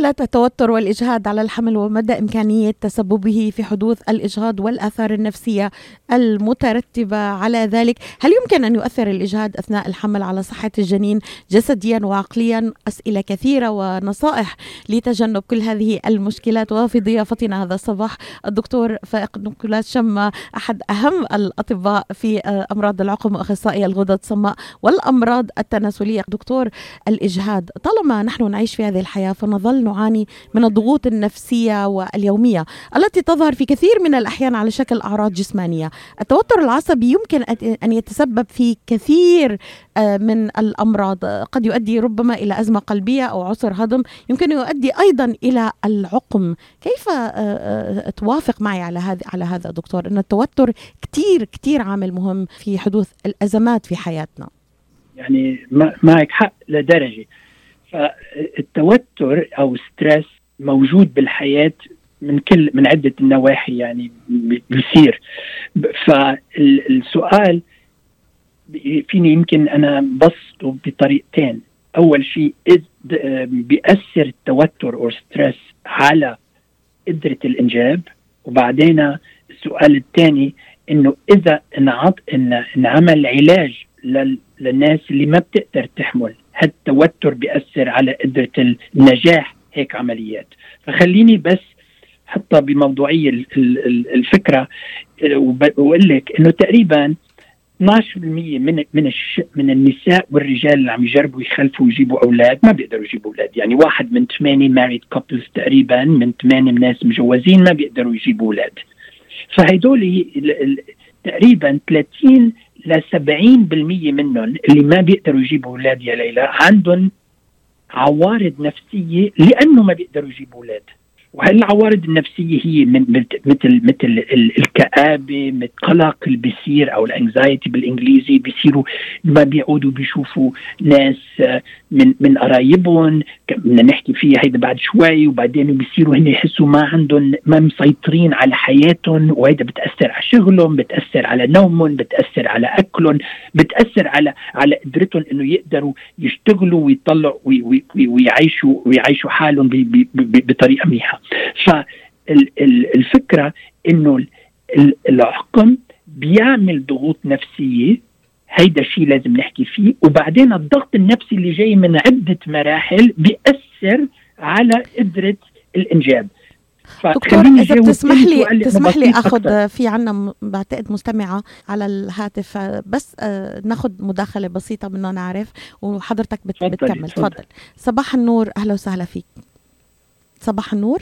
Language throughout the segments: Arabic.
مشكلة التوتر والإجهاد على الحمل ومدى إمكانية تسببه في حدوث الإجهاض والآثار النفسية المترتبة على ذلك. هل يمكن أن يؤثر الإجهاد أثناء الحمل على صحة الجنين جسديا وعقليا؟ أسئلة كثيرة ونصائح لتجنب كل هذه المشكلات. وفي ضيافتنا هذا الصباح الدكتور فائق نيكولاس شما أحد أهم الأطباء في أمراض العقم وأخصائي الغدد الصماء والأمراض التناسلية. دكتور الإجهاد طالما نحن نعيش في هذه الحياة فنظل نعاني من الضغوط النفسية واليومية التي تظهر في كثير من الأحيان على شكل أعراض جسمانية. التوتر العصبي يمكن أن يتسبب في كثير آه، من الأمراض. قد يؤدي ربما إلى أزمة قلبية أو عسر هضم. يمكن يؤدي أيضا إلى العقم. كيف آه، آه، توافق معي على هذا على هذا دكتور؟ أن التوتر كثير كثير عامل مهم في حدوث الأزمات في حياتنا. يعني معك حق لدرجة. فالتوتر أو stress موجود بالحياة من كل من عدة النواحي يعني بيصير. فالسؤال فيني يمكن أنا بسطه بطريقتين. أول شيء بيأثر التوتر أو stress على قدرة الإنجاب. وبعدين السؤال الثاني إنه إذا انعمل علاج للناس اللي ما بتقدر تحمل. هالتوتر بيأثر على قدرة النجاح. هيك عمليات. فخليني بس حطها بموضوعية الفكرة وبقول لك إنه تقريبا 12% من من. من النساء والرجال اللي عم يجربوا يخلفوا ويجيبوا أولاد ما بيقدروا يجيبوا أولاد. يعني واحد من ثمانية ماريد كابلز تقريبا من ثمانية ناس مجوزين ما بيقدروا يجيبوا أولاد. فهدول تقريبا 30 ل 70% منهم اللي ما بيقدروا يجيبوا أولاد يا ليلى عندهم عوارض نفسية لأنه ما بيقدروا يجيبوا أولاد. وهالعوارض النفسية هي من مثل مثل الكآبة مثل القلق اللي بيصير أو الانكزايتي بالإنجليزي؟ بيصيروا ما بيعودوا بيشوفوا ناس آه، من من قرايبهم بدنا نحكي فيها هيدا بعد شوي وبعدين بيصيروا هن يحسوا ما عندهم ما مسيطرين على حياتهم وهيدا بتأثر على شغلهم بتأثر على نومهم بتأثر على أكلهم بتأثر على على قدرتهم إنه يقدروا يشتغلوا ويطلعوا ويعيشوا ويعيشوا حالهم بطريقة منيحة. فالفكرة إنه العقم بيعمل ضغوط نفسية. هيدا الشيء لازم نحكي فيه. وبعدين الضغط النفسي اللي جاي من عدة مراحل بيأثر على قدرة الإنجاب. دكتور إذا بتسمح لي تسمح لي أخذ في عنا بعتقد مستمعة على الهاتف. بس آه، ناخذ مداخلة بسيطة بدنا نعرف وحضرتك بتكمل. تفضل. صباح النور أهلا وسهلا فيك. صباح النور.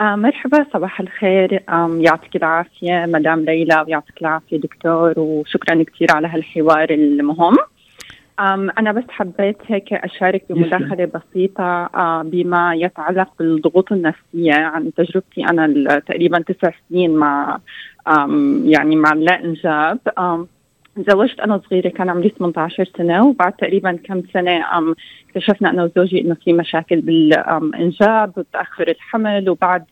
آه مرحبا صباح الخير. آم يعطيك العافية مدام ليلى ويعطيك العافية دكتور وشكرا كثير على هالحوار المهم. آم أنا بس حبيت هيك أشارك بمداخلة بسيطة آه بما يتعلق بالضغوط النفسية. عن تجربتي أنا تقريبا تسع سنين مع يعني مع الإنجاب. تزوجت أنا صغيرة كان عمري 18 سنة وبعد تقريبا كم سنة اكتشفنا أنا وزوجي إنه في مشاكل بالإنجاب وتاخر الحمل وبعد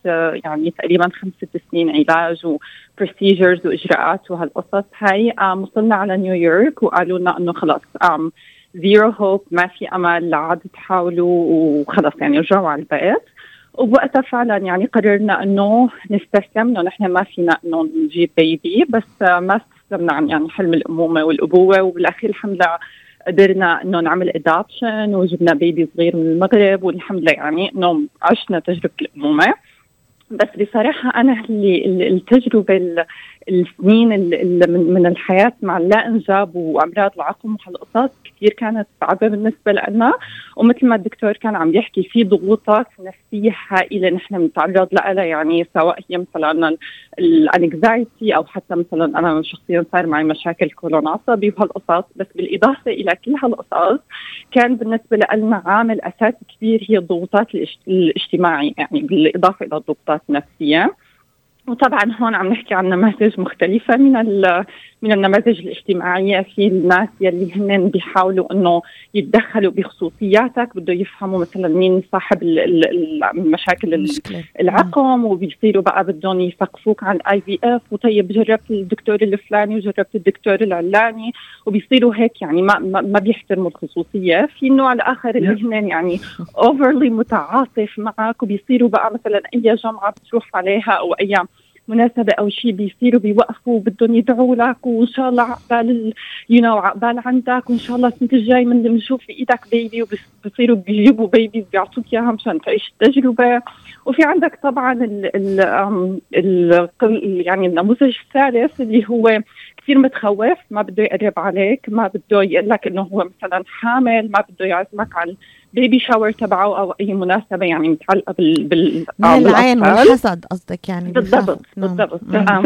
يعني تقريبا خمس ست سنين علاج و procedures واجراءات وهالقصص هاي وصلنا على نيويورك وقالوا لنا إنه خلص zero hope ما في أمل لا عاد تحاولوا وخلص يعني رجعوا على البيت. وبوقتها فعلا يعني قررنا إنه نستسلم إنه نحن ما فينا إنه نجيب baby بس ما استسلمنا عن يعني حلم الأمومة والأبوة وبالأخير الحمد لله قدرنا إنه نعمل ادابشن وجبنا بيبي صغير من المغرب والحمد لله يعني إنه عشنا تجربة الأمومة. بس بصراحة أنا اللي التجربة السنين من الحياة مع اللا انجاب وأمراض العقم وهالقصص كثير كانت صعبه بالنسبة لنا. ومثل ما الدكتور كان عم يحكي في ضغوطات نفسية هائلة نحن بنتعرض لها يعني سواء هي مثلا الانكزايتي أو حتى مثلا أنا شخصيا صار معي مشاكل كولون عصبي وهالقصص. بس بالإضافة إلى كل هالقصص كان بالنسبة لنا عامل اساسي كبير هي الضغوطات الاجتماعية يعني بالإضافة إلى الضغوطات النفسية. وطبعا هون عم نحكي عن نماذج مختلفة من من النماذج الاجتماعية في الناس يلي هن بيحاولوا إنه يتدخلوا بخصوصياتك بده يفهموا مثلا مين صاحب المشاكل العقم وبيصيروا بقى بدهم يثقفوك عن اي في اف وطيب جربت الدكتور الفلاني وجربت الدكتور العلاني وبيصيروا هيك يعني ما ما بيحترموا الخصوصية. في النوع الآخر اللي هن يعني overly متعاطف معك وبيصيروا بقى مثلا أي جمعة بتروح عليها أو أي مناسبة أو شيء بيصيروا بيوقفوا بدهم يدعوا لك وإن شاء الله عقبال you know عقبال عندك وإن شاء الله السنة الجاي من بنشوف بإيدك baby وبصيروا بيجيبوا baby بيعطوك إياها مشان تعيش التجربة. وفي عندك طبعا ال ال ال يعني النموذج الثالث اللي هو كثير متخوف ما بده يقرب عليك ما بده يقول لك إنه هو مثلا حامل ما بده يعزمك على البيبي شاور تبعه أو أي مناسبة يعني متعلقة بال بال من العين والحسد قصدك يعني بالضبط بالضبط. نعم.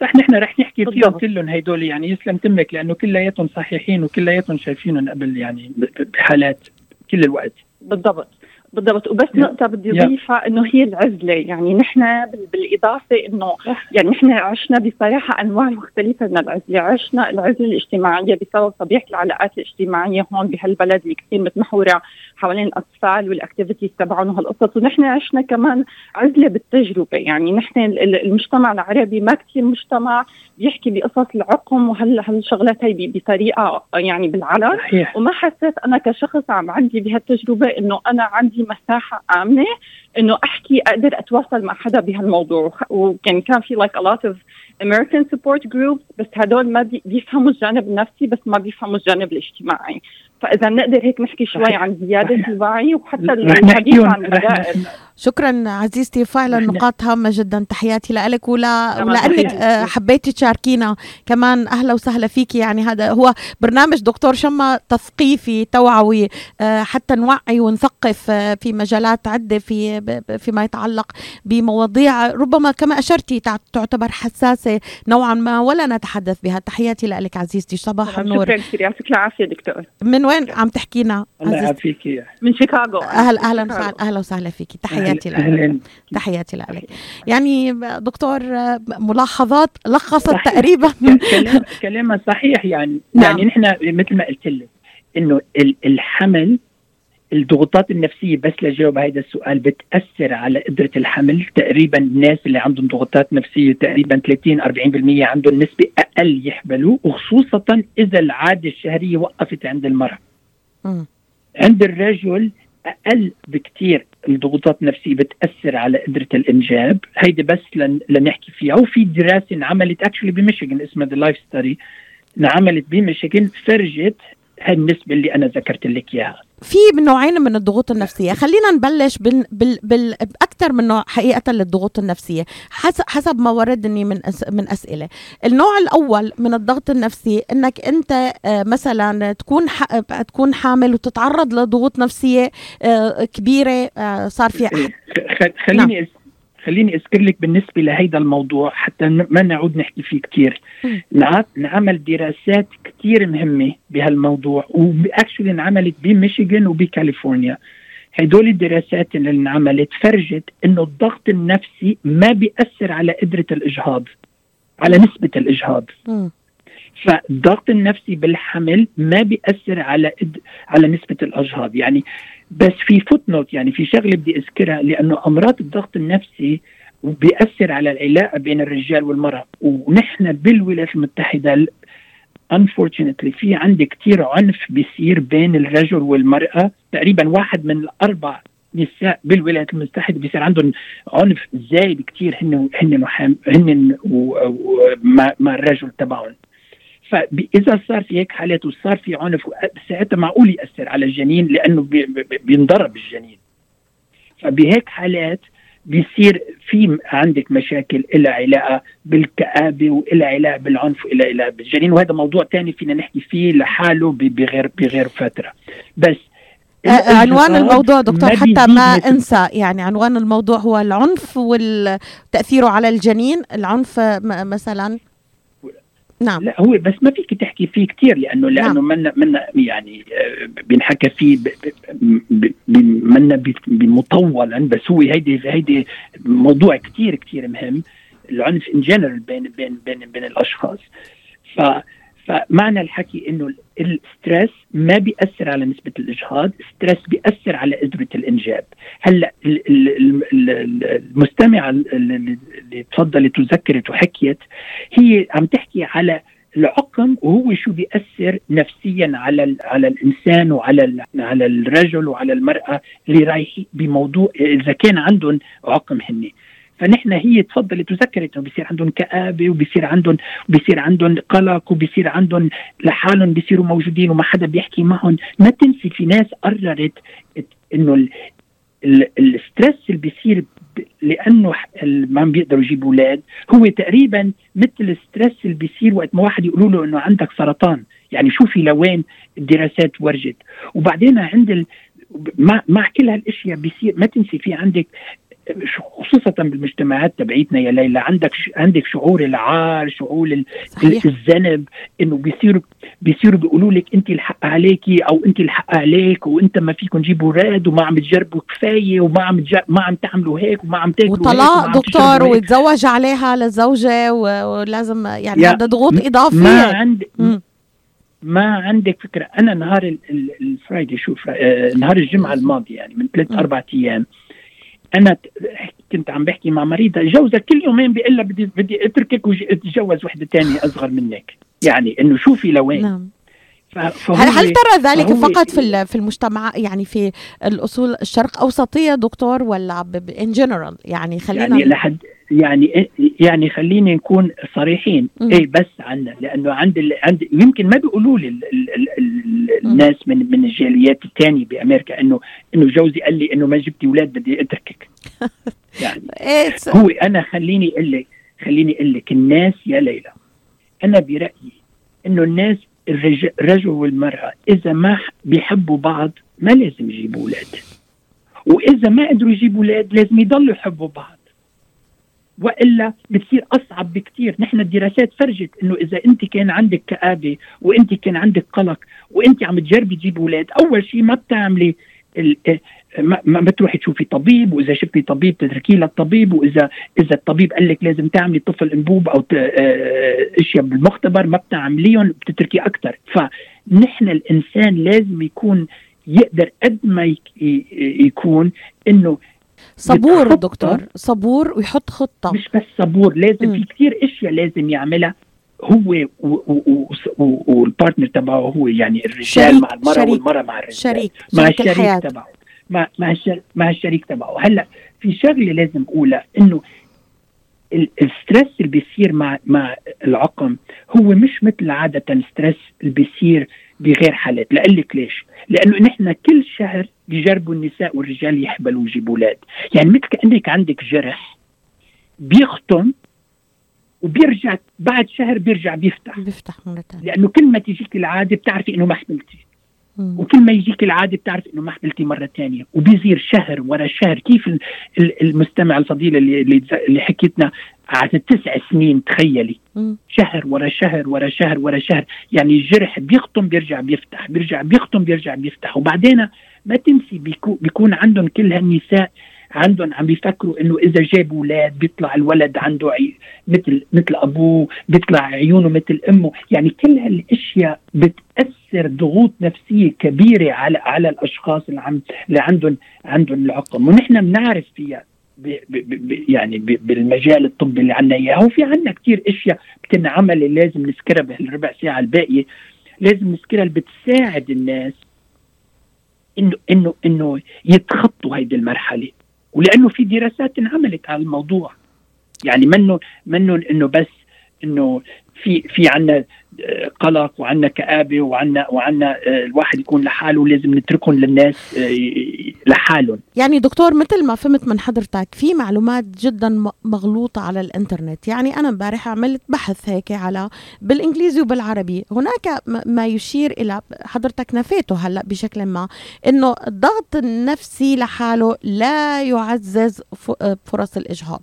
صح نحن رح نحكي فيهم كلهم هدول يعني يسلم تمك لأنه كلياتهم صحيحين وكلياتهم شايفينهم قبل يعني بحالات كل الوقت. بالضبط. بالضبط. وبس نقطة بدي أضيفها إنه هي العزلة. يعني نحن بالإضافة إنه يعني نحن عشنا بصراحة أنواع مختلفة من العزلة. عشنا العزلة الاجتماعية بسبب طبيعة العلاقات الاجتماعية هون بهالبلد اللي كثير متمحورة حوالين الأطفال والأكتيفيتيز تبعهم وهالقصص. ونحن عشنا كمان عزلة بالتجربة. يعني نحن المجتمع العربي ما كثير مجتمع بيحكي بقصص العقم وهالشغلات هي بطريقة يعني بالعلن وما حسيت أنا كشخص عم عندي بهالتجربة إنه أنا عندي مساحة آمنة إنه أحكي أقدر أتواصل مع حدا بهالموضوع. وكان كان في like a lot of American support groups بس هدول ما بيفهموا الجانب النفسي بس ما بيفهموا الجانب الاجتماعي. فإذا نقدر هيك نحكي شوي عن زيادة الوعي وحتى الحديث عن الدائر شكرا عزيزتي فعلا نقاط هامة جدا. تحياتي لك ولا ولانك آه، حبيتي تشاركينا. كمان أهلا وسهلا فيكي. يعني هذا هو برنامج دكتور شما تثقيفي توعوي آه، حتى نوعي ونثقف آه، في مجالات عدة في فيما يتعلق بمواضيع ربما كما أشرتي تعتبر حساسة نوعا ما ولا نتحدث بها. تحياتي لك عزيزتي. صباح النور. شكرا كثير. يعطيك العافية دكتور. من وين عم تحكينا الله يعافيكي من شيكاغو. أهلا أهلا وسهلا. أهلا وسهلا فيكي. تحياتي لك. تحياتي لك. يعني دكتور ملاحظات لخصت تقريبا. كلامها صحيح يعني. نعم. يعني نحن مثل ما قلت لك إنه الحمل الضغوطات النفسية بس لجاوب هذا السؤال بتأثر على قدرة الحمل. تقريبا الناس اللي عندهم ضغوطات نفسية تقريبا 30 40% عندهم نسبة أقل يحملوا وخصوصا إذا العادة الشهرية وقفت عند المرأة. عند الرجل أقل بكثير الضغوطات النفسية بتأثر على قدرة الإنجاب. هيدي بس لن لنحكي فيها. وفي دراسة انعملت actually بميشيغان اسمها the LIFE study انعملت بميشيغان فرجت هالنسبة اللي أنا ذكرت لك إياها. في نوعين من الضغوط النفسية. خلينا نبلش بال... بال... بال... باكثر من نوع حقيقة للضغوط النفسية. حسب حسب ما وردني من أس... من أسئلة. النوع الأول من الضغط النفسي إنك أنت آه، مثلا تكون ح... تكون حامل وتتعرض لضغوط نفسية آه، كبيرة آه، صار في خليني نعم. خليني أذكر لك بالنسبة لهيدا الموضوع حتى ما نعود نحكي فيه كثير نعمل دراسات كثير مهمة بهالموضوع و actually انعملت بميشيغان وبكاليفورنيا. هدول الدراسات اللي انعملت فرجت إنه الضغط النفسي ما بيأثر على قدرة الإجهاض على نسبة الإجهاض. فالضغط النفسي بالحمل ما بيأثر على على نسبة الإجهاض. يعني بس في footnote يعني في شغلة بدي أذكرها لأنه أمراض الضغط النفسي بيأثر على العلاقة بين الرجال والمرأة. ونحن بالولايات المتحدة unfortunately في عندي كثير عنف بيصير بين الرجل والمرأة. تقريبا واحد من الأربع نساء بالولايات المتحدة بيصير عندهم عنف زايد كثير هن هن هن مع الرجل تبعهم. فإذا صار في هيك حالات وصار في عنف ساعتها معقول يأثر على الجنين؟ لأنه بينضرب الجنين. فبهيك حالات بيصير في عندك مشاكل لها علاقة بالكآبة والها علاقة بالعنف والها علاقة بالجنين. وهذا موضوع ثاني فينا نحكي فيه لحاله بغير بغير فترة. بس عنوان الموضوع دكتور حتى ما أنسى. يعني عنوان الموضوع هو العنف وتاثيره على الجنين. العنف مثلا نعم لا هو بس ما فيك تحكي فيه كثير لأنه لأنه نعم. منا منا يعني آه، بينحكى فيه ما بدنا نطولها بس هو هيدي هيدي موضوع كثير كثير مهم العنف in general بين بين بين بين الأشخاص ف فمعنى الحكي إنه ال stress ما بيأثر على نسبة الإجهاض ال stress بيأثر على قدرة الإنجاب. هلأ المستمعة اللي تفضلت وذكرت وحكيت هي عم تحكي على العقم وهو شو بيأثر نفسيا على على الإنسان وعلى على الرجل وعلى المرأة اللي رايحين بموضوع إذا كان عندهم عقم هني. فنحن هي تفضلت وذكرت إنه بصير عندهم كآبة وبصير عندهم بصير عندهم قلق وبصير عندهم لحالهم بصيروا موجودين وما حدا بيحكي معهم. ما تنسي في ناس قررت إنه ال stress اللي بيصير لأنه ما بيقدروا يجيبوا أولاد هو تقريبا مثل ال stress اللي بيصير وقت ما واحد يقولوا له إنه عندك سرطان. يعني شوفي لوين الدراسات ورجت. وبعدين عند ال... مع, مع كل هالأشياء بيصير ما تنسي في عندك خصوصا بالمجتمعات تبعيتنا يا ليلى. عندك عندك شعور العار شعور صحيح. الذنب إنه بيصيروا بيصيروا بيقولوا لك أنت الحق عليكي أو أنت الحق عليك وأنت ما فيكم تجيبوا راد وما عم تجربوا كفاية وما عم ما عم تعملوا هيك وما عم تاكلوا وطلاق دكتور ويتزوج عليها للزوجه ولازم يعني هذا ضغوط اضافيه ما عندي ما عندك فكرة. أنا نهار الفرايدي شو آه، نهار الجمعة الماضي يعني من ثلاث أربع أيام أنا كنت عم بحكي مع مريضة جوزها كل يومين بيقول لها بدي بدي أتركك واتجوز وحدة تانية أصغر منك يعني إنه شوفي لوين نعم. هل, هل ترى ذلك فقط في في المجتمع يعني في الأصول الشرق أوسطية دكتور ولا ان جنرال يعني خلينا يعني لحد يعني يعني خليني نكون صريحين. اي بس عنا لأنه عند ال... عند يمكن ما بيقولوا لي ال... ال... ال... الناس من من الجاليات الثانية بأمريكا انه إنه جوزي قال لي إنه ما جبتي أولاد بدي أتركك. يعني إيه، هو أنا خليني أقول لك خليني أقول لك الناس يا ليلى أنا برأيي إنه الناس الرجل والمرأة إذا ما بيحبوا بعض ما لازم يجيبوا أولاد. وإذا ما قدروا يجيبوا أولاد لازم يضلوا يحبوا بعض. وإلا بتصير أصعب بكثير نحن الدراسات فرجت إنه إذا أنت كان عندك كآبة وأنت كان عندك قلق وأنت عم تجربي تجيب أولاد أول شيء ما بتعملي ما, ما بتروحي تشوفي طبيب وإذا شفتي طبيب تتركيه للطبيب وإذا إذا الطبيب قال لك لازم تعملي طفل أنبوب أو آه، أشياء بالمختبر ما بتعمليهم بتتركي أكثر فنحن الإنسان لازم يكون يقدر قد ما يكون إنه صبور دكتور صبور ويحط خطة. مش بس صبور لازم م. في كثير أشياء لازم يعملها هو وال partner تبعه هو يعني الرجال مع المرأة شريك والمرأة مع الرجال. شريك مع شريك الشريك. تبعه. مع مع مع الشريك تبعه. هلأ في شغلة لازم أقولها إنه ال stress اللي بيصير مع مع العقم هو مش مثل عادة ال stress اللي بيصير بغير حالات. لأقول لك ليش؟ لأنه نحن كل شهر بيجربوا النساء والرجال يحبلوا ويجيبوا أولاد. يعني مثل كانك عندك جرح بيختم وبيرجع بعد شهر بيرجع بيفتح. بيفتح مرة لأنه كل ما تجيك العادة بتعرفي إنه ما حملتي. وكل ما يجيك العادة بتعرف إنه ما حملتي مرة ثانية وبيصير شهر ورا شهر. كيف المستمع الفضيلة اللي اللي حكيتنا على تسع سنين تخيلي. شهر ورا شهر ورا شهر ورا شهر. يعني الجرح بيخطم بيرجع بيفتح بيرجع بيخطم بيرجع بيفتح. وبعدين ما تنسي بيكون عندهم كل هالنساء عندهم عم بيفكروا إنه إذا جابوا أولاد بيطلع الولد عنده عي... مثل مثل أبوه بيطلع عيونه مثل أمه. يعني كل هالأشياء بتأثر ضغوط نفسية كبيرة على على الأشخاص اللي عم اللي عندهم عندهم العقم. ونحن بنعرف فيها ب ب يعني ب بالمجال الطبي اللي عندنا إياه. وفي عندنا كثير أشياء بتنعمل اللي لازم نذكرها بهالربع ساعة الباقية. لازم نذكرها اللي بتساعد الناس انه انه إنه يتخطوا هيدي المرحلة. ولأنه في دراسات انعملت على الموضوع. يعني منه منه إنه بس إنه في في عندنا قلق وعندنا كآبة وعندنا وعندنا آه، الواحد يكون لحاله ولازم نتركهم للناس آه، لحالهم. يعني دكتور مثل ما فهمت من حضرتك في معلومات جدا مغلوطة على الإنترنت. يعني أنا امبارح عملت بحث هيك على بالإنجليزي وبالعربي. هناك ما يشير إلى حضرتك نفيته هلأ بشكل ما إنه الضغط النفسي لحاله لا يعزز فرص الإجهاض.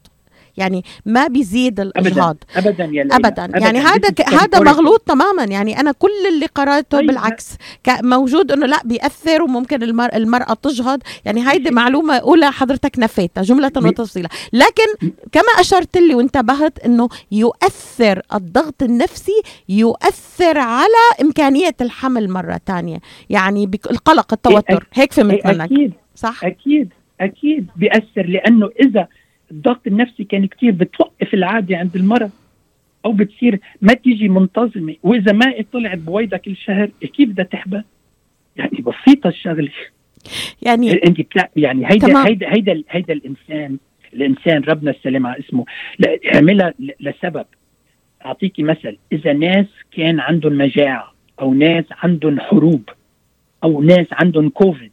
يعني ما بيزيد الاجهاض ابدا ابدا يا ليلى. ابدا, أبداً. يعني هذا ك... هذا مغلوط تماما. يعني أنا كل اللي قرأته طيب. بالعكس موجود إنه لا بيأثر وممكن المر... المرأة تجهض. يعني هيدي معلومة أولى حضرتك نفيتها جملة وتفصيلا لكن كما أشرت لي وانتبهت إنه يؤثر الضغط النفسي يؤثر على إمكانية الحمل مرة ثانية يعني القلق التوتر. هيك فهمت منك. أكيد. صح؟ أكيد. أكيد. بيأثر لأنه إذا الضغط النفسي كان كتير بتوقف العادة عند المراه أو بتصير ما تيجي منتظمة. وإذا ما طلعت بويضة كل شهر كيف بدها تحبل يعني بسيطة الشغلة. يعني انت بتاع يعني هيدا هيدا هيدا هيدا الإنسان الإنسان ربنا السلام على اسمه. عملها لسبب. اعطيكي مثل إذا ناس كان عندهم مجاعة أو ناس عندهم حروب أو ناس عندهم كوفيد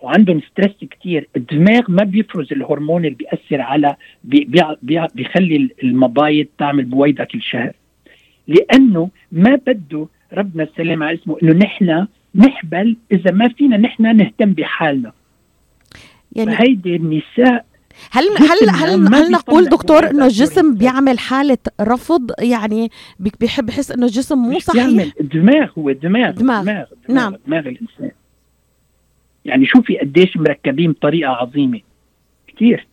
وعندهم stress كتير. الدماغ ما بيفرز الهرمون اللي بيأثر على بي بي بيخلي المبايض تعمل بويضة كل شهر. لأنه ما بده ربنا السلام على اسمه إنه نحن نحبل إذا ما فينا نحن نهتم بحالنا. يعني هيدي النساء هل هل هل, هل نقول دكتور إنه الجسم بيعمل حالة رفض؟ يعني بيحب يحس إنه الجسم مو صحيح الدماغ هو الدماغ. دماغ, دماغ, دماغ نعم. دماغ الإنسان. يعني شوفي قديش مركبين بطريقة عظيمة. كثير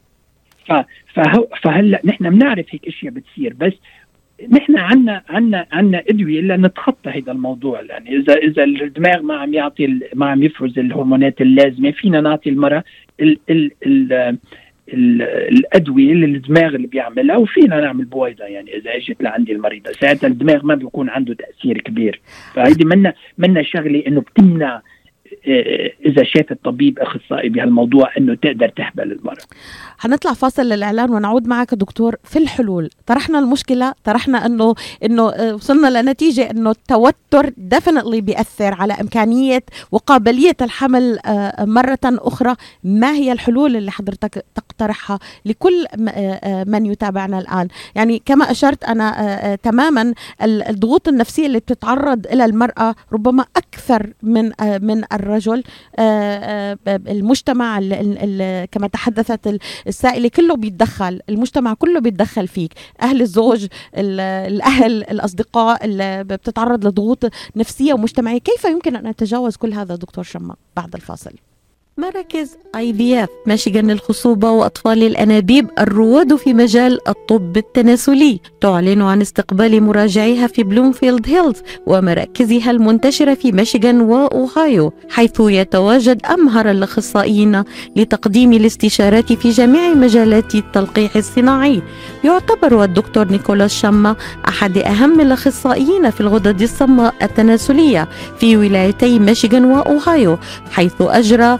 فهلا نحن بنعرف هيك إشياء بتصير بس نحن عنا عنا عنا أدوية لنتخطى هذا الموضوع. يعني اذا إذا الدماغ ما عم يعطي ما عم يفرز الهرمونات اللازمة فينا نعطي المرأة ال ال ال الأدوية اللي الدماغ اللي بيعملها وفينا نعمل بويضة. يعني إذا إجت لعندي المريضة ساعتها الدماغ ما بيكون عنده تأثير كبير. فهيدي منا منا شغلة إنه بتمنع إذا شاف الطبيب أخصائي بهالموضوع إنه تقدر تحبل المراه حنطلع فاصل للإعلان ونعود معك دكتور في الحلول. طرحنا المشكلة طرحنا إنه إنه آه، وصلنا لنتيجة إنه التوتر ديفنتلي بيأثر على إمكانية وقابلية الحمل آه، مرة أخرى. ما هي الحلول اللي حضرتك تقترحها لكل آه، من يتابعنا الآن. يعني كما أشرت أنا تماما الضغوط النفسية اللي بتتعرض إلى المرأة ربما أكثر من من الرجل. المجتمع كما تحدثت السائلة كله بيتدخل. المجتمع كله بيتدخل فيك. أهل الزوج الأهل الأصدقاء اللي بتتعرض لضغوط نفسية ومجتمعية. كيف يمكن أن أتجاوز كل هذا دكتور شما بعد الفاصل. مراكز IVF ميشيغان للخصوبة وأطفال الأنابيب الرواد في مجال الطب التناسلي. تعلن عن استقبال مراجعيها في بلومفيلد هيلز ومراكزها المنتشرة في ميشيغان وأوهايو حيث يتواجد أمهر الأخصائيين لتقديم الاستشارات في جميع مجالات التلقيح الصناعي. يعتبر الدكتور نيكولاس شما أحد أهم الأخصائيين في الغدد الصماء التناسلية في ولايتي ميشيغان وأوهايو حيث أجرى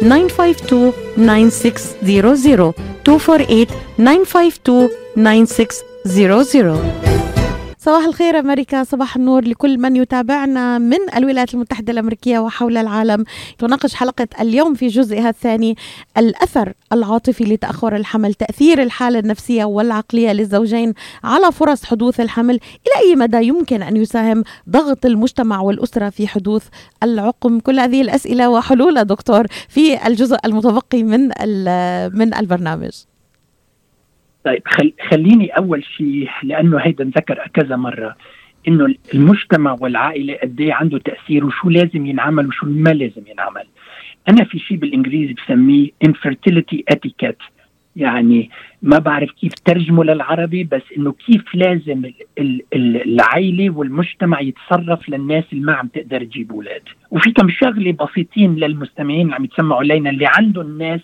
952 9600 248 952 9600 صباح الخير أمريكا صباح النور لكل من يتابعنا من الولايات المتحدة الأمريكية وحول العالم. تناقش حلقة اليوم في جزئها الثاني الأثر العاطفي لتأخر الحمل تأثير الحالة النفسية والعقلية للزوجين على فرص حدوث الحمل. إلى أي مدى يمكن أن يساهم ضغط المجتمع والأسرة في حدوث العقم؟ كل هذه الأسئلة وحلولها دكتور في الجزء المتبقي من من البرنامج. طيب خل... خليني أول شيء لأنه هيدا انذكر كذا مرة إنه المجتمع والعائلة قد إيه عنده تأثير وشو لازم ينعمل وشو ما لازم ينعمل. أنا في شيء بالإنجليزي بسميه infertility etiquette. يعني ما بعرف كيف ترجمه للعربي بس إنه كيف لازم العائلة والمجتمع يتصرف للناس اللي ما عم تقدر تجيب أولاد. وفي كم شغلة بسيطين للمستمعين اللي عم يتسمعوا علينا اللي عندهم ناس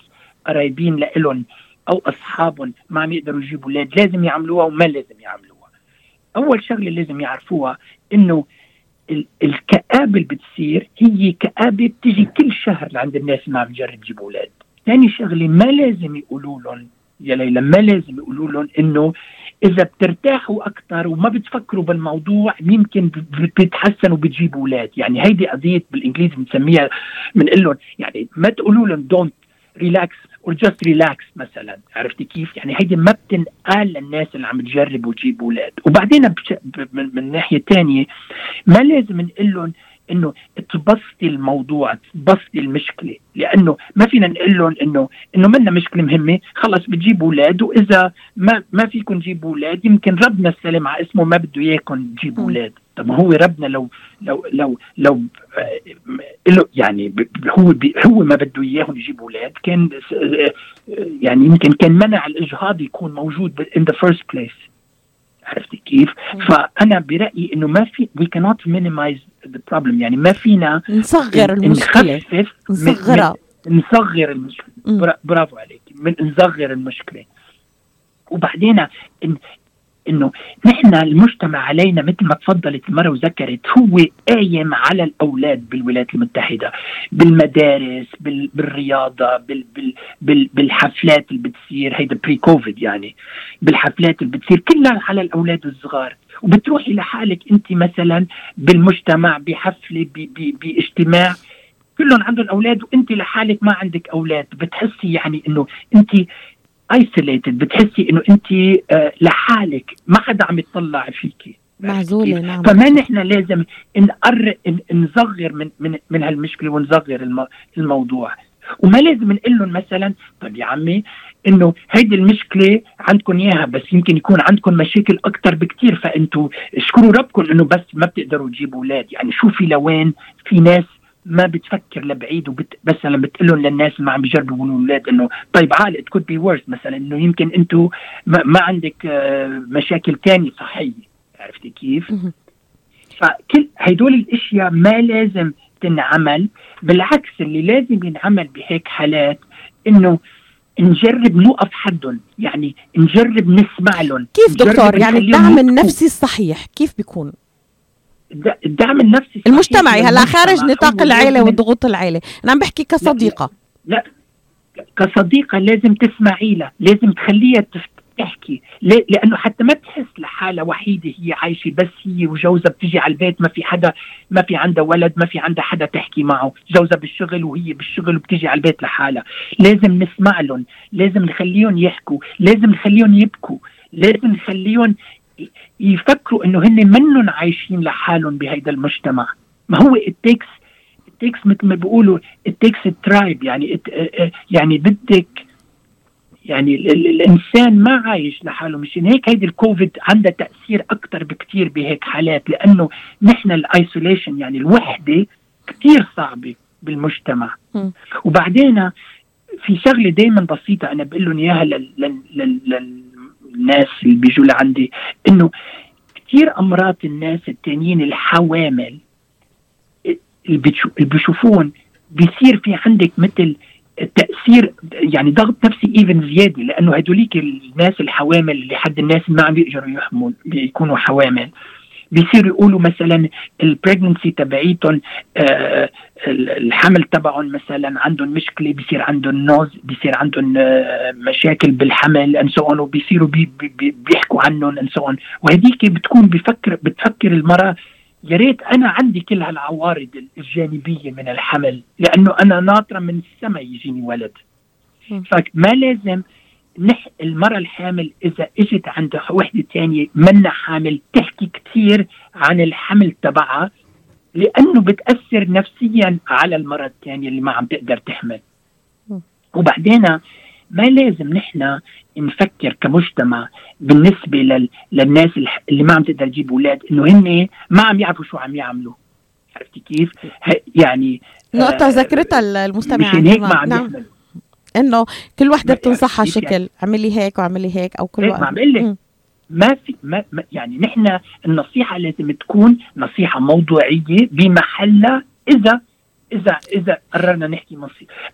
قرايبين لإلهم. أو اصحابهم ما عم يقدروا يجيبوا أولاد لازم يعملوها وما لازم يعملوها. أول شغلة لازم يعرفوها إنه الكآبة اللي بتصير هي كآبة بتيجي كل شهر لعند الناس اللي عم تجرب تجيب أولاد. ثاني شغلة ما لازم يقولوا لهم يا ليلى ما لازم يقولوا لهم إنه إذا بترتاحوا أكثر وما بتفكروا بالموضوع يمكن بتحسنوا بتجيبوا أولاد. يعني هيدي قضية بالإنجليزي بنسميها بنقول لهم يعني ما تقولوا لهم don't relax or just relax مثلا عرفتي كيف؟ يعني هيدي ما بتنقال للناس اللي عم تجرب وتجيب أولاد، وبعدين من, من ناحية ثانية ما لازم نقول لهم إنه تبسطي الموضوع تبسطي المشكلة. لأنه ما فينا نقول لهم إنه إنه منا مشكلة مهمة. خلص بتجيبوا أولاد وإذا ما ما فيكم تجيبوا أولاد يمكن ربنا السلام على اسمه ما بده اياكم تجيبوا أولاد. طب هو ربنا لو لو لو لو له يعني هو هو ما بده إياهم يجيبوا أولاد. كان يعني يمكن كان منع الإجهاض يكون موجود in the first place. عرفتي كيف؟ فأنا برأيي إنه ما في وي كانوت مينيمايز ذا بروبلم يعني ما فينا نصغر المشكلة. نصغرها. نصغر المشكلة. برافو عليك. من نصغر المشكلة. وبعدين إنه نحن المجتمع علينا مثل ما تفضلت المرة وذكرت هو قايم على الأولاد بالولايات المتحدة بالمدارس بال بالرياضة بال بال بال بالحفلات اللي بتصير هيدا pre COVID يعني بالحفلات اللي بتصير كلها على الأولاد الصغار. وبتروحي لحالك أنت مثلا بالمجتمع بحفلة باجتماع كلهم عندهم أولاد وأنت لحالك ما عندك أولاد. بتحسي يعني إنه أنت ايسوليتد بتحسي إنه أنت آه لحالك ما حدا عم يطلع فيكي معزولة نعم. فما نحن لازم نقر نصغر من من من هالمشكلة ونصغر الموضوع. وما لازم نقول لهم مثلا طيب يا عمي إنه هيدي المشكلة عندكم إياها بس يمكن يكون عندكم مشاكل أكثر بكثير فأنتوا اشكروا ربكم إنه بس ما بتقدروا تجيبوا أولاد. يعني شوفي لوين في ناس ما بتفكر لبعيد وبت مثلا بتقول لهم للناس اللي ما عم بيجربوا الاولاد إنه طيب عال it could be worse مثلا إنه يمكن أنتم ما, ما عندك آه، مشاكل ثانية صحية. عرفتي كيف؟ فكل هدول الأشياء ما لازم تنعمل. بالعكس اللي لازم ينعمل بهيك حالات إنه نجرب نوقف حدهم. يعني نجرب نسمع لهم. كيف دكتور؟ يعني الدعم النفسي الصحيح كيف بيكون؟ الدعم النفسي المجتمعي هلا خارج نطاق العيلة وضغوط العيلة. أنا عم بحكي كصديقة. لا, لا كصديقة لازم تسمعي لها لازم تخليها تحكي. لأنه حتى ما تحس لحالها وحيدة هي عايشة بس هي وجوزها بتجي على البيت ما في حدا ما في عندها ولد ما في عندها حدا تحكي معه. جوزها بالشغل وهي بالشغل وبتجي على البيت لحالها. لازم نسمع لهم لازم نخليهم يحكوا لازم نخليهم يبكوا لازم نخليهم يفكروا إنه هن منهم عايشين لحالهم بهيدا المجتمع. ما هو التكس التكس مثل ما بيقولوا التكس ترايب يعني يعني بدك يعني الإنسان ما عايش لحاله مشان هيك هيدي الكوفيد عندها تأثير أكثر بكثير بهيك حالات. لأنه نحن ال isolation يعني الوحدة كثير صعبة بالمجتمع. م. وبعدين في شغلة دائما بسيطة أنا بقول لهم إياها للناس اللي بيجوا لعندي إنه كثير أمراض الناس التانيين الحوامل اللي بيشوفون بيصير في عندك مثل تأثير يعني ضغط نفسي even زيادة لأنه هدوليك الناس الحوامل اللي حد الناس ما عم بيقدروا يحمل بيكونوا حوامل. بيصيروا يقولوا مثلا ال pregnancy تبعيتهم آه الحمل تبعهم مثلا عندهم مشكلة بيصير عندهم nausea بيصير عندهم آه مشاكل بالحمل and so on وبيصيروا بي بي بيحكوا عنهم and so on وهديك بتكون بفكر بتفكر المرأة يا ريت أنا عندي كل هالعوارض الجانبية من الحمل لأنه أنا ناطرة من السماء يجيني ولد. فما لازم المرأة الحامل إذا إجت عند وحدة ثانية منا حامل. تحكي كثير عن الحمل تبعها لأنه بتأثر نفسيا على المرأة الثانية اللي ما عم تقدر تحمل. وبعدين ما لازم نحن نفكر كمجتمع بالنسبة لل... للناس اللي ما عم تقدر تجيب أولاد إنه هن ما عم يعرفوا شو عم يعملوا. عرفتي كيف؟ يعني نقطة آه ذكرتها المستمع مشان هيك ما عم نعم. انه كل وحده بتنصحها يعني؟ شكل اعملي هيك واعملي هيك أو كل وقت ما عم لك ما في ما, ما يعني نحن النصيحة لازم تكون نصيحة موضوعية بمحلها. إذا إذا إذا قررنا نحكي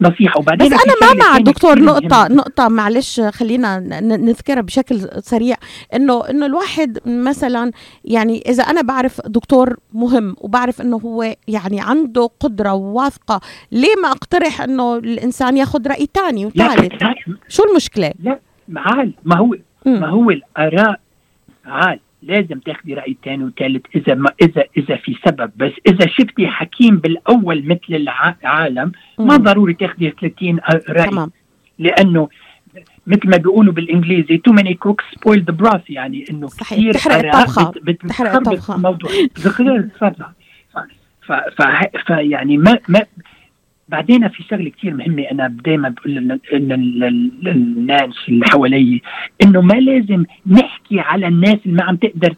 نصيحة وبعدين بس أنا ما مع دكتور نقطة نقطة معلش خلينا نذكرها بشكل سريع إنه إنه الواحد مثلا يعني إذا أنا بعرف دكتور مهم وبعرف إنه هو يعني عنده قدرة وواثقة ليه ما أقترح إنه الإنسان ياخذ رأي ثاني وثالث؟ شو المشكلة؟ لا معلش ما هو. ما هو الآراء عال. لازم تاخدي رأي ثاني وثالث إذا ما اذا إذا في سبب. بس إذا شفتي حكيم بالأول مثل العالم ما ضروري تاخدي 30 رأي. تمام. لأنه مثل ما بيقولوا بالإنجليزي too many cooks spoil the broth يعني إنه كثير تحرق الطبخة. بتحرق الطبخة. الموضوع. فيعني ما ما بعدين في شغلة كثير مهمة أنا دائما بقول للناس اللي حوالي إنه ما لازم نحكي على الناس اللي ما عم تقدر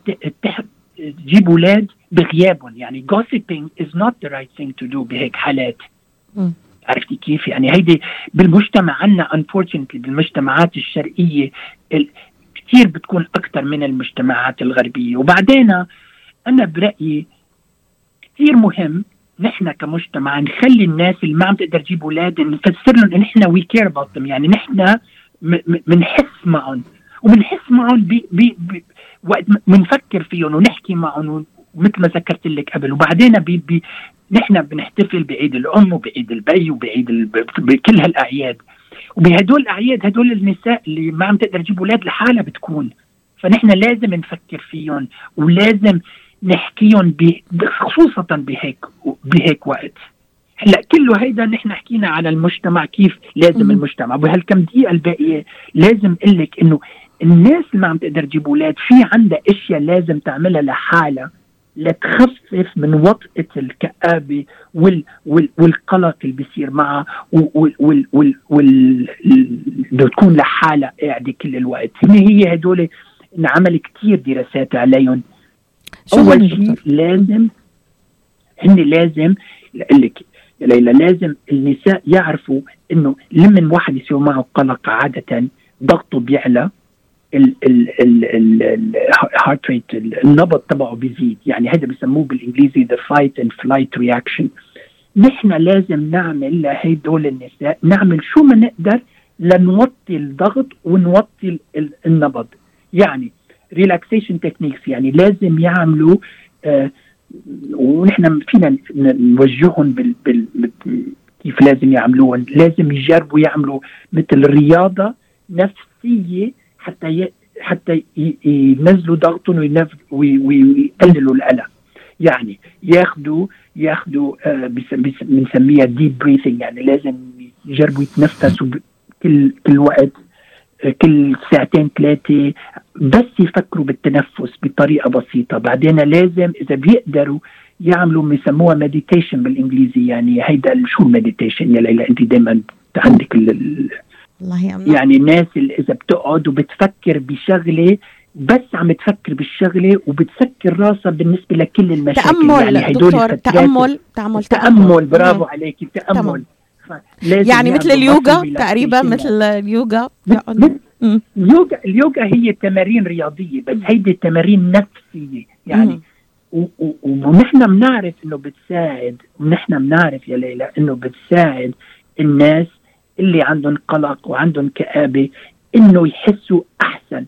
تجيب أولاد بغيابهم. يعني gossiping is not the right thing to do بهيك حالات. عرفتي كيف؟ يعني هيدي بالمجتمع عنا unfortunately بالمجتمعات الشرقية كثير بتكون أكثر من المجتمعات الغربية. وبعدين أنا برأيي كثير مهم نحن كمجتمع نخلي الناس اللي ما عم تقدر تجيب أولاد نفسر لهم نحن we care يعني نحن بنحس معهم. وبنحس معهم بي بي بي وقت بنفكر فيهم ونحكي معهم مثل ما ذكرت لك قبل. وبعدين بي بي نحن بنحتفل بعيد الأم وبعيد البي وبعيد. بكل هالأعياد. وبهدول الأعياد هدول النساء اللي ما عم تقدر تجيب أولاد لحالها بتكون. فنحن لازم نفكر فيهم ولازم نحكيهم خصوصا بهيك بهيك وقت. هلأ كله هيدا نحن حكينا على المجتمع كيف لازم المجتمع. بهالكم دقيقة الباقية لازم أقول لك إنه الناس اللي ما عم تقدر تجيب أولاد في عندها أشياء لازم تعملها لحالها لتخفف من وطئة الكآبة وال وال والقلق اللي بيصير معها وال وال وال, وال تكون لحالها قاعدة كل الوقت. هن هي هدول انعمل كثير دراسات عليهم. أول شيء لازم هن لازم لك يا ليلى لازم النساء يعرفوا إنه لمن واحد يصير معه قلق عادة ضغطه بيعلى ال heart rate النبض تبعه بيزيد. يعني هذا بسموه بالإنجليزي the fight and flight reaction نحن لازم نعمل لهدول النساء نعمل شو ما نقدر لنوطي الضغط ونوطي النبض. يعني relaxation techniques يعني لازم يعملوا آه ونحن فينا نوجههم بال, بال كيف لازم يعملوهم. لازم يجربوا يعملوا مثل رياضة نفسية حتى ي... حتى ينزلوا ضغطهم ويقللوا الألم. يعني ياخذوا ياخذوا آه بنسميها deep breathing يعني لازم يجربوا يتنفسوا كل كل وقت. كل ساعتين ثلاثة بس يفكروا بالتنفس بطريقة بسيطة. بعدين لازم إذا بيقدروا يعملوا بيسموها meditation بالإنجليزي يعني هيدا شو ال meditation يا ليلى أنت دائما عندك الله يأمن. يعني الناس اللي إذا بتقعد وبتفكر بشغلة بس عم تفكر بالشغلة وبتسكر راسها بالنسبة لكل المشاكل. تأمل يعني هدول دكتور تأمل تأمل تأمل. برافو عليكي يعني مثل اليوغا تقريبا مثل اليوغا. اليوغا اليوغا هي تمارين رياضية بس هيدي تمارين نفسية. يعني ونحن بنعرف إنه بتساعد ونحن بنعرف يا ليلى إنه بتساعد الناس اللي عندهم قلق وعندهم كآبة إنه يحسوا أحسن.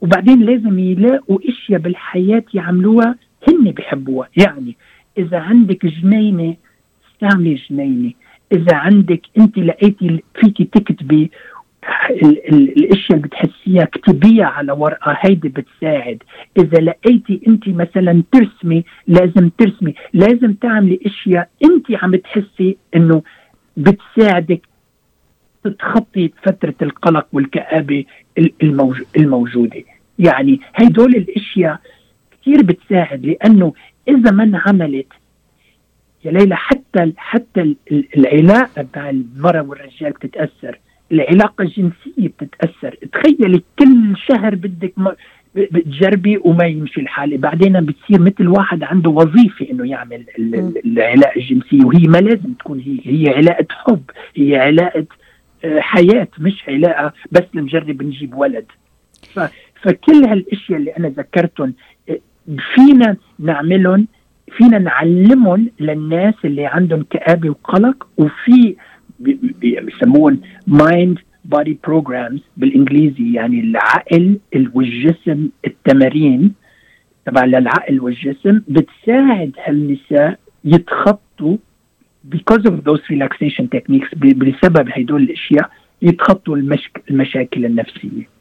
وبعدين لازم يلاقوا إشياء بالحياة يعملوها هن بحبوها. يعني إذا عندك جنينة استعملي جنينة. إذا عندك أنت لقيتي فيكي تكتبي الأشياء اللي بتحسيها اكتبيها على ورقة هيدي بتساعد. إذا لقيتي أنت مثلا ترسمي لازم ترسمي. لازم تعملي أشياء أنت عم تحسي إنه بتساعدك تتخطي فترة القلق والكآبة الموجودة. يعني هدول الأشياء كثير بتساعد لأنه إذا ما انعملت يا ليلى حتى حتى العلاقة بتاع المرأة والرجال بتتأثر. العلاقة الجنسية بتتأثر. تخيلي كل شهر بدك بتجربي وما يمشي الحال. بعدين بتصير مثل واحد عنده وظيفة إنه يعمل العلاقة الجنسية وهي ما لازم تكون هي هي علاقة حب هي علاقة آه، حياة مش علاقة بس لنجرب نجيب ولد. فكل هالأشياء اللي أنا ذكرتهم آه، فينا نعملهم فينا نعلمهم للناس اللي عندهم كآبة وقلق وفي بيسموهم mind body programs بالإنجليزي يعني العقل والجسم التمارين تبع للعقل والجسم بتساعد هالنساء يتخطوا because of those relaxation techniques بسبب هدول الأشياء يتخطوا المشك المشاكل النفسية.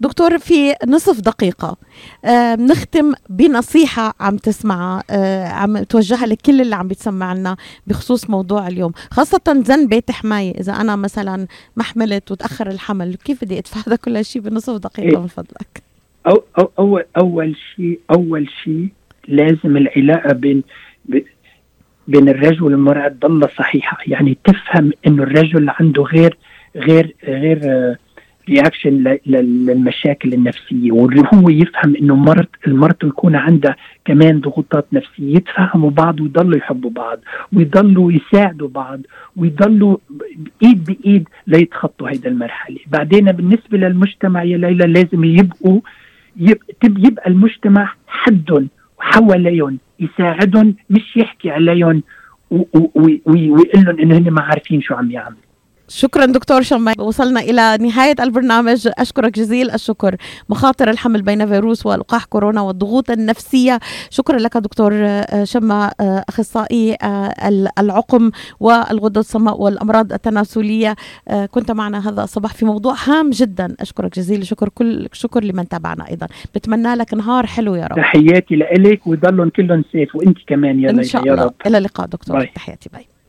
دكتور في نصف دقيقة. آه نختم بنصيحة عم تسمعها آه عم توجهها لكل اللي عم بيتسمع لنا بخصوص موضوع اليوم خاصة زن بيت حماية. إذا أنا مثلا ما حملت وتأخر الحمل كيف بدي أدفع هذا كل شيء بنصف دقيقة؟ من فضلك؟ أو أو أول أول شيء أول شيء لازم العلاقة بين بين الرجل والمرأة تضل صحيحة. يعني تفهم إنه الرجل عنده غير غير غير رياكشن للمشاكل النفسية وهو يفهم إنه مرت المرأة يكون عندها كمان ضغوطات نفسية يتفهموا بعض ويضلوا يحبوا بعض ويضلوا يساعدوا بعض ويضلوا إيد بإيد ليتخطوا هيدا المرحلة. بعدين بالنسبة للمجتمع يا ليلى لازم يبقوا يبقى المجتمع حد حواليهم يساعدهم مش يحكي عليهم ويقول لهم إنه هن ما عارفين شو عم يعملوا. شكرا دكتور شماي وصلنا إلى نهاية البرنامج. أشكرك جزيل الشكر. مخاطر الحمل بين فيروس ولقاح كورونا والضغوط النفسية. شكرا لك دكتور آه، شما آه، أخصائي آه، العقم والغدة الصماء والأمراض التناسلية. كنت معنا هذا الصباح في موضوع هام جدا. أشكرك جزيل الشكر كل شكر لمن تابعنا أيضا. بتمنى لك نهار حلو يا رب. تحياتي لك ويضلهم كلهم safe وإنت كمان يا إن شاء الله. إلى اللقاء دكتور. bye. تحياتي bye.